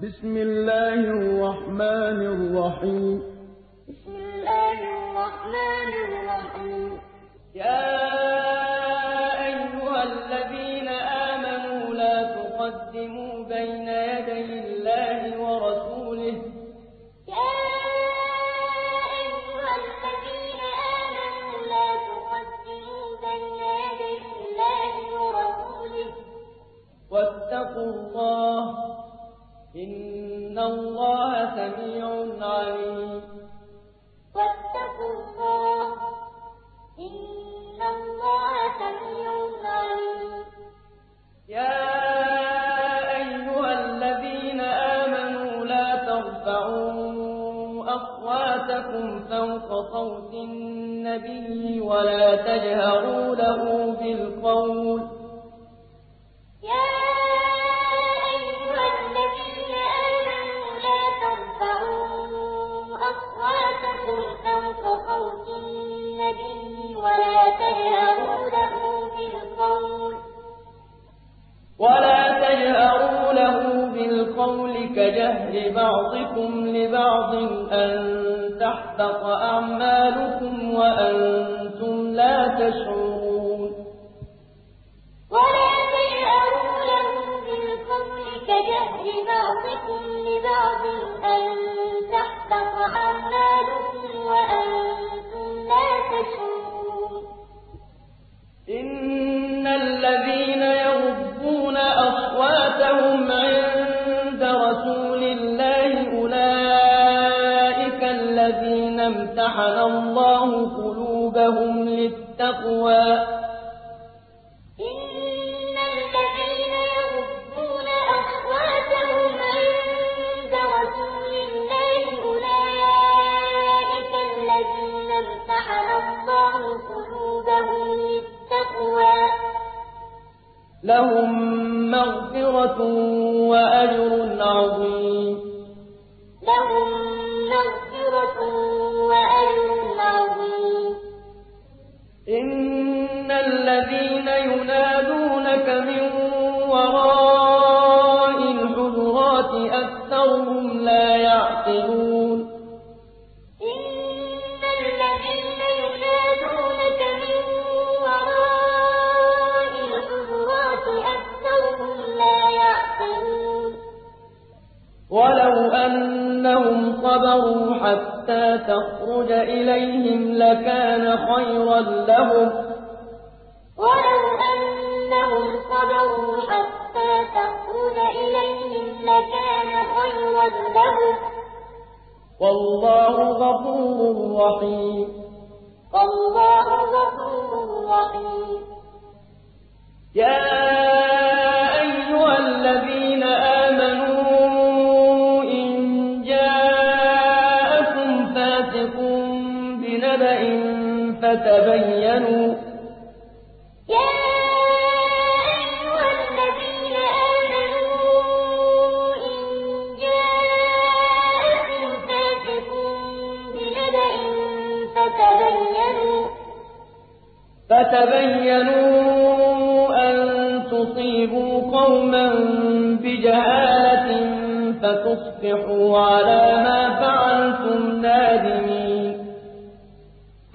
بسم الله الرحمن الرحيم. بسم الله الرحمن الرحيم. يا أيها الذين آمنوا لا تقدموا بين يدي الله ورسوله. يا أيها الذين آمنوا لا تقدموا بين يدي الله ورسوله. واتقوا الله إن الله سميع عليم واتقوا الله إن الله سميع عليم يا أيها الذين آمنوا لا ترفعوا أصواتكم فوق صوت النبي ولا تجهروا له بالقول تشعرون امتحن الله قلوبهم للتقوى. إن الذين يغضون أصواتهم عند رسول الله أولئك الذين امتحن الله قلوبهم للتقوى. لهم مغفرة وأجر عظيم. لهم مغفرة وأجر عظيم. إن الذين ينادونك من وراء ولو أنهم صبروا حتى تخرج إليهم لكان خيرا لهم. ولو أنهم صبروا حتى تخرج إليهم لكان خيرا لهم. والله غفور رحيم. فتبينوا. يا أيها الذين آمنوا إن جاءكم فاسق بنبأ فتبينوا. فتبينوا أن تصيبوا قوما بجهالة فتصبحوا على ما فعلتم نادمين.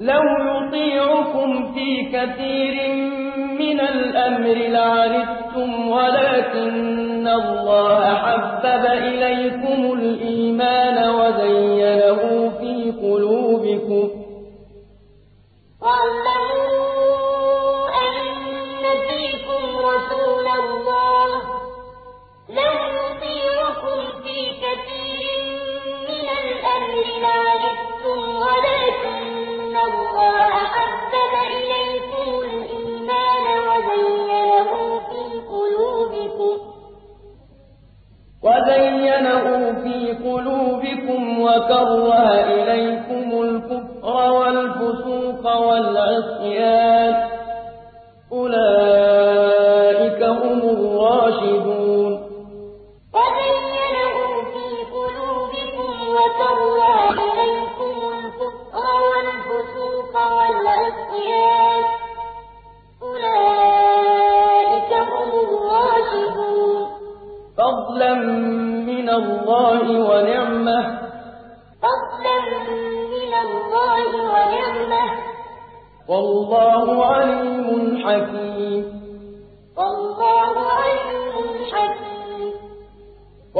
لو يطيعكم في كثير من الأمر لعنتم ولكن الله حبب إليكم الإيمان وزينه في قلوبكم. واعلموا أن فيكم رسول الله. لو يطيعكم في كثير من الأمر لعنتم ولكن الله إليكم الإيمان وزينه في قلوبكم. وزينه في قلوبكم وكره إليكم الكفر والفسوق والعصيان.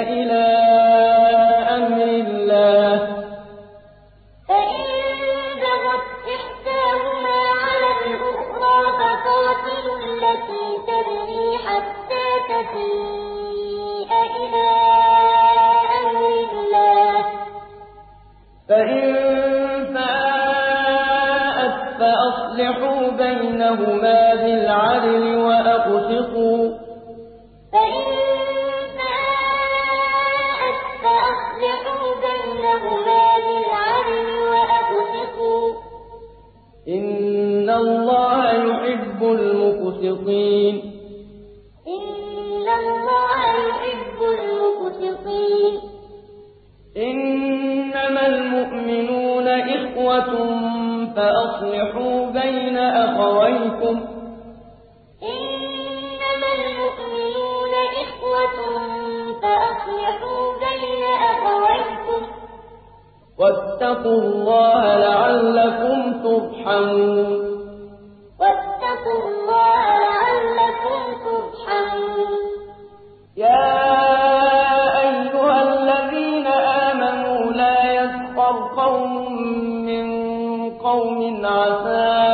إلى أمر الله. فإن بغت إحداهما على الأخرى التي تبغي حتى تفيء إلى أمر الله. فإن فاءت فأصلحوا بينهما بالعدل وأقسطوا. فإن بينهما بالعدل وأقسطوا إن الله يحب المقسطين. إن الله يحب المقسطين. إنما المؤمنون إخوة فأصلحوا بين أخويكم. واتقوا الله لعلكم ترحمون. واتقوا الله لعلكم ترحمون. يا أيها الذين آمنوا لا يسخر قوم من قوم عسى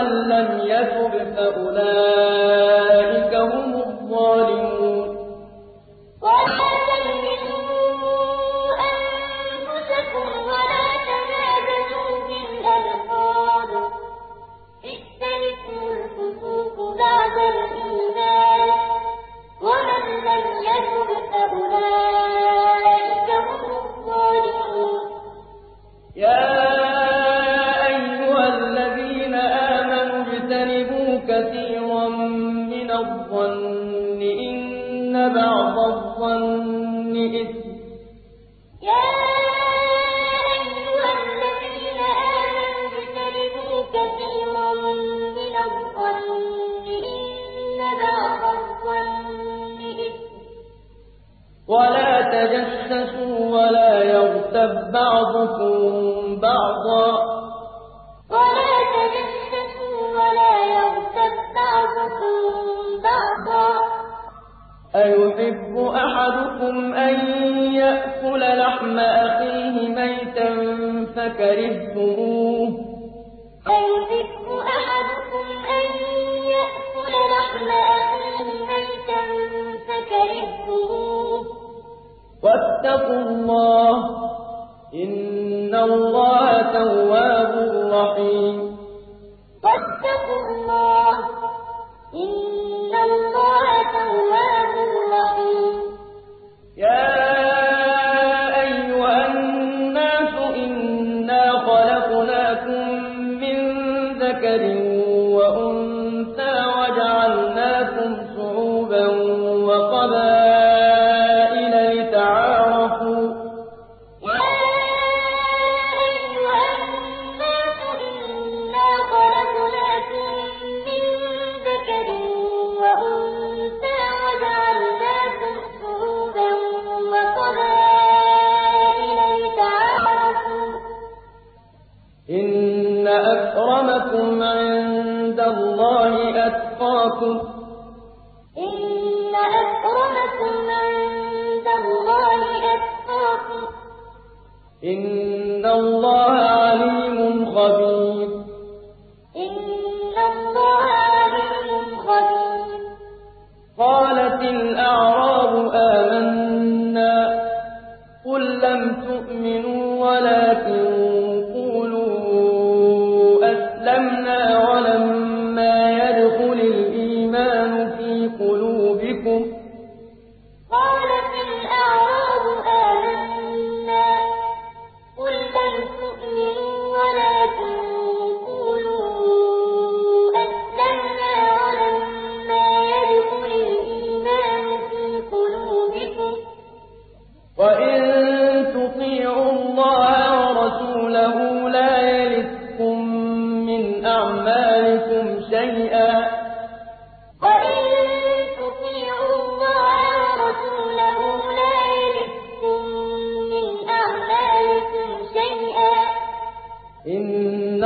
ومن لم يتب فأولئك هم الظالمون ولا تلمزوا أنفسكم ولا تنابزوا بالألقاب بئس الاسم الفسوق بعد الإيمان ومن لم يتب فأولئك هم الظالمون يغتب بعضكم بعضا. ولا تجسسوا ولا يغتب بعضكم بعضا. أيحب أحدكم أن يأكل لحم أخيه ميتا فكرهتموه؟ أيحب أحدكم أن يأكل لحم أخيه ميتا فكرهتموه؟ واتقوا الله إن الله تواب رحيم واتقوا الله إن الله عليم خبير إن الله عليم خبير قالت الأعراب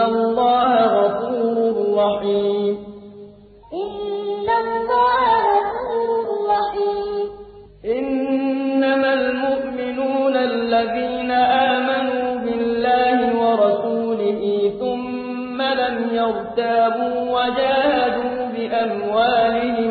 الله غفور رحيم. إن الله غفور رحيم. إنما المؤمنون الذين آمنوا بالله ورسوله ثم لم يرتابوا وجاهدوا بأموالهم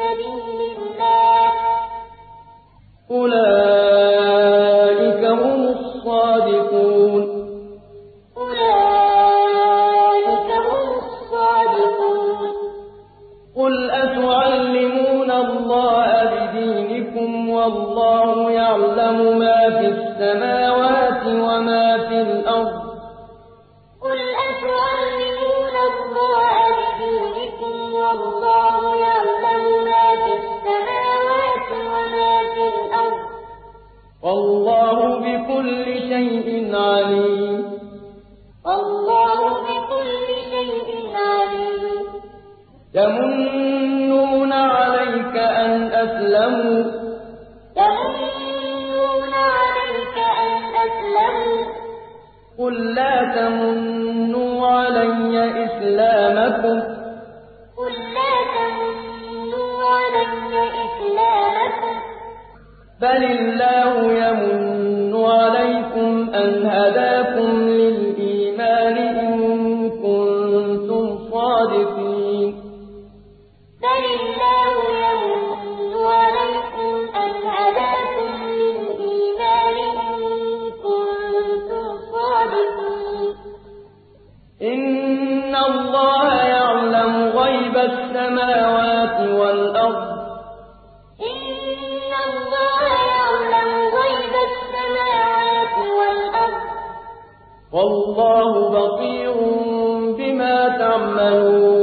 سبيل الله يمنون عليك أن أسلموا؟ يمنون عليك أن أسلموا. قل لا تمنوا علي إسلامكم. قل لا تمنوا علي إسلامكم. بل الله يمن عليكم أن هداكم. إن الله يعلم غيب السماوات والأرض. إن الله يعلم غيب السماوات والأرض. والله بصير بما تعملون.